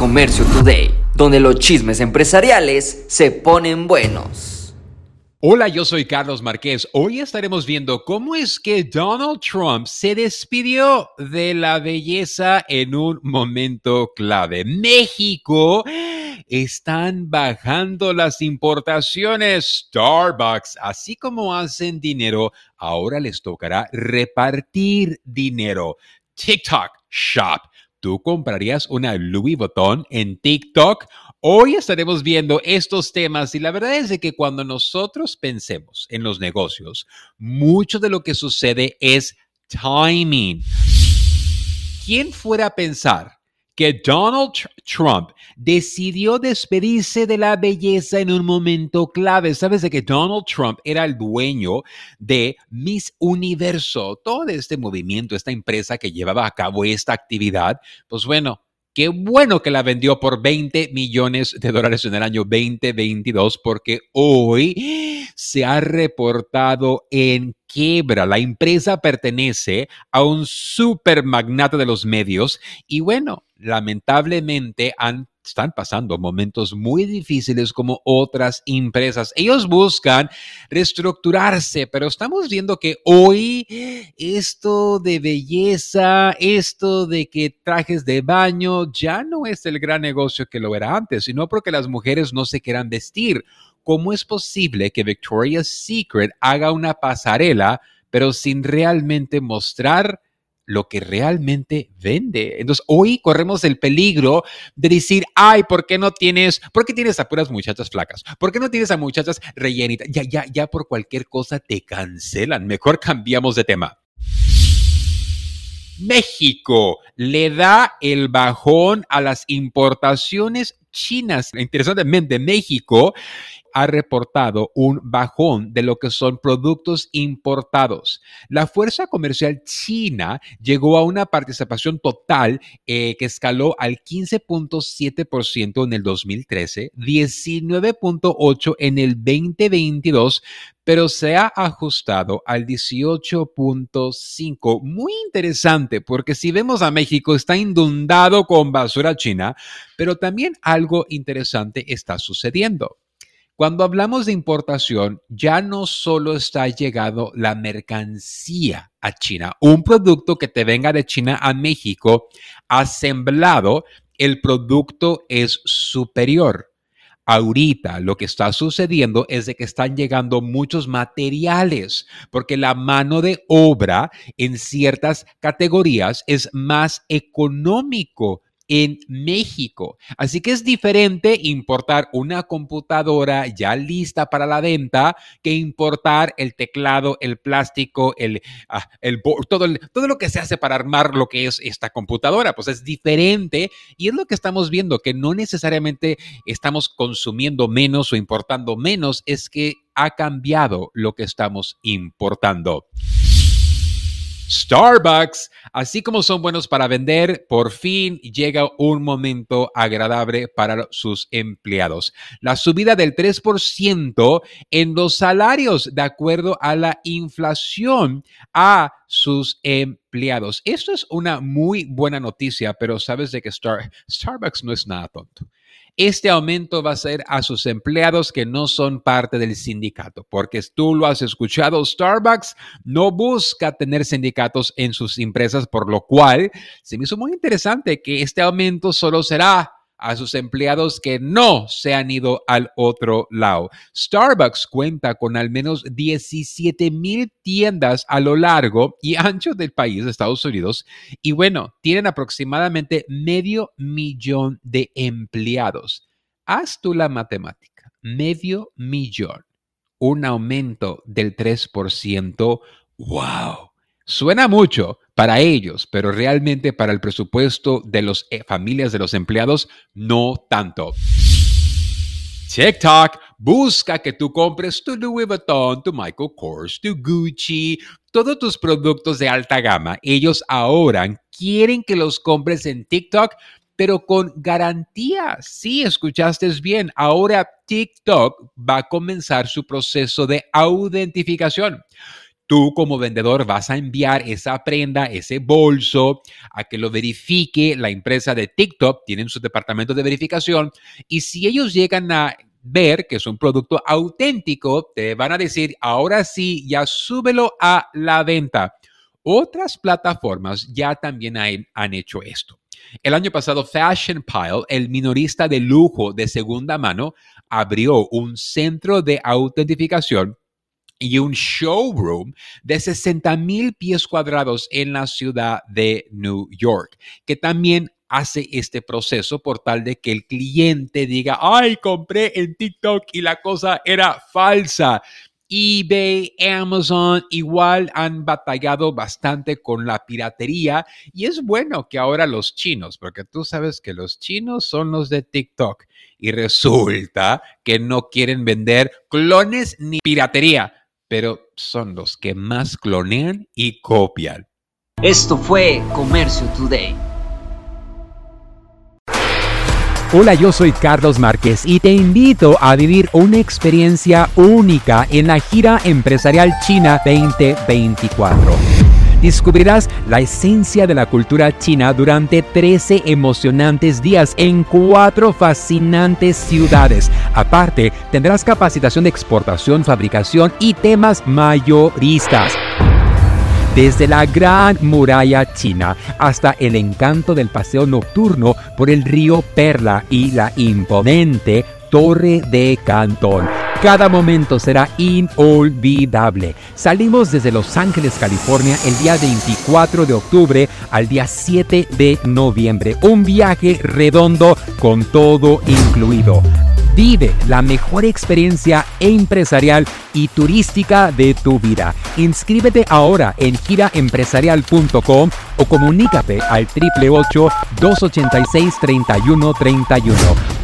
Comercio Today, donde los chismes empresariales se ponen buenos. Hola, yo soy Carlos Márquez. Hoy estaremos viendo cómo es que Donald Trump se despidió de la belleza en un momento clave. México están bajando las importaciones. Starbucks, así como hacen dinero, ahora les tocará repartir dinero. TikTok Shop ¿Tú comprarías una Louis Vuitton en TikTok? Hoy estaremos viendo estos temas y la verdad es de que cuando nosotros pensemos en los negocios, mucho de lo que sucede es timing. ¿Quién fuera a pensar que Donald Trump decidió despedirse de la belleza en un momento clave. Sabes de que Donald Trump era el dueño de Miss Universo, todo este movimiento, esta empresa que llevaba a cabo esta actividad. Pues bueno, Qué bueno que la vendió por 20 millones de dólares en el año 2022 porque hoy se ha reportado en quiebra. La empresa pertenece a un super magnate de los medios y bueno, lamentablemente están pasando momentos muy difíciles como otras empresas. Ellos buscan reestructurarse, pero estamos viendo que hoy esto de belleza, esto de que trajes de baño, ya no es el gran negocio que lo era antes, sino porque las mujeres no se quieran vestir. ¿Cómo es posible que Victoria's Secret haga una pasarela, pero sin realmente mostrar lo que realmente vende. Entonces, hoy corremos el peligro de decir, ay, ¿por qué no tienes, por qué tienes a puras muchachas flacas? ¿Por qué no tienes a muchachas rellenitas? Ya, ya, ya por cualquier cosa te cancelan. Mejor cambiamos de tema. México le da el bajón a las importaciones chinas. Interesantemente, México ha reportado un bajón de lo que son productos importados. La fuerza comercial china llegó a una participación total eh, que escaló al 15.7% en el 2013, 19.8% en el 2022, pero se ha ajustado al 18.5. Muy interesante, porque si vemos a México, está inundado con basura china, pero también algo interesante está sucediendo. Cuando hablamos de importación, ya no solo está llegando la mercancía a China, un producto que te venga de China a México asemblado, el producto es superior. Ahorita lo que está sucediendo es de que están llegando muchos materiales, porque la mano de obra en ciertas categorías es más económico en México. Así que es diferente importar una computadora ya lista para la venta que importar el teclado, el plástico, el, ah, todo, todo lo que se hace para armar lo que es esta computadora. Pues es diferente y es lo que estamos viendo, que no necesariamente estamos consumiendo menos o importando menos, es que ha cambiado lo que estamos importando. Starbucks, así como son buenos para vender, por fin llega un momento agradable para sus empleados. La subida del 3% en los salarios de acuerdo a la inflación a sus empleados. Esto es una muy buena noticia, pero sabes de que Starbucks no es nada tonto. Este aumento va a ser a sus empleados que no son parte del sindicato, porque tú lo has escuchado, Starbucks no busca tener sindicatos en sus empresas, por lo cual se me hizo muy interesante que este aumento solo será a sus empleados que no se han ido al otro lado. Starbucks cuenta con al menos 17 mil tiendas a lo largo y ancho del país de Estados Unidos y bueno, tienen aproximadamente medio millón de empleados. Haz tú la matemática, medio millón, un aumento del 3%. ¡Wow! Suena mucho para ellos, pero realmente para el presupuesto de las eh, familias de los empleados, no tanto. TikTok busca que tú compres tu Louis Vuitton, tu Michael Kors, tu Gucci, todos tus productos de alta gama. Ellos ahora quieren que los compres en TikTok, pero con garantía. Sí, escuchaste bien. Ahora TikTok va a comenzar su proceso de autentificación Tú como vendedor vas a enviar esa prenda, ese bolso, a que lo verifique la empresa de TikTok, tienen su departamento de verificación, y si ellos llegan a ver que es un producto auténtico, te van a decir, ahora sí, ya súbelo a la venta. Otras plataformas ya también han hecho esto. El año pasado, Fashion Pile, el minorista de lujo de segunda mano, abrió un centro de autentificación y un showroom de 60 mil pies cuadrados en la ciudad de New York, que también hace este proceso por tal de que el cliente diga, ay, compré en TikTok y la cosa era falsa eBay, Amazon, igual han batallado bastante con la piratería y es bueno que ahora los chinos, porque tú sabes que los chinos son los de TikTok y resulta que no quieren vender clones ni piratería, pero son los que más clonean y copian. Esto fue Comercio Today. Hola, yo soy Carlos Márquez y te invito a vivir una experiencia única en la gira empresarial China 2024. Descubrirás la esencia de la cultura china durante 13 emocionantes días en cuatro fascinantes ciudades. Aparte, tendrás capacitación de exportación, fabricación y temas mayoristas desde la gran muralla china hasta el encanto del paseo nocturno por el río Perla y la imponente Torre de Cantón. Cada momento será inolvidable. Salimos desde Los Ángeles, California, el día 24 de octubre al día 7 de noviembre. Un viaje redondo con todo incluido. Vive la mejor experiencia empresarial y turística de tu vida. Inscríbete ahora en giraempresarial.com o comunícate al 888 286 3131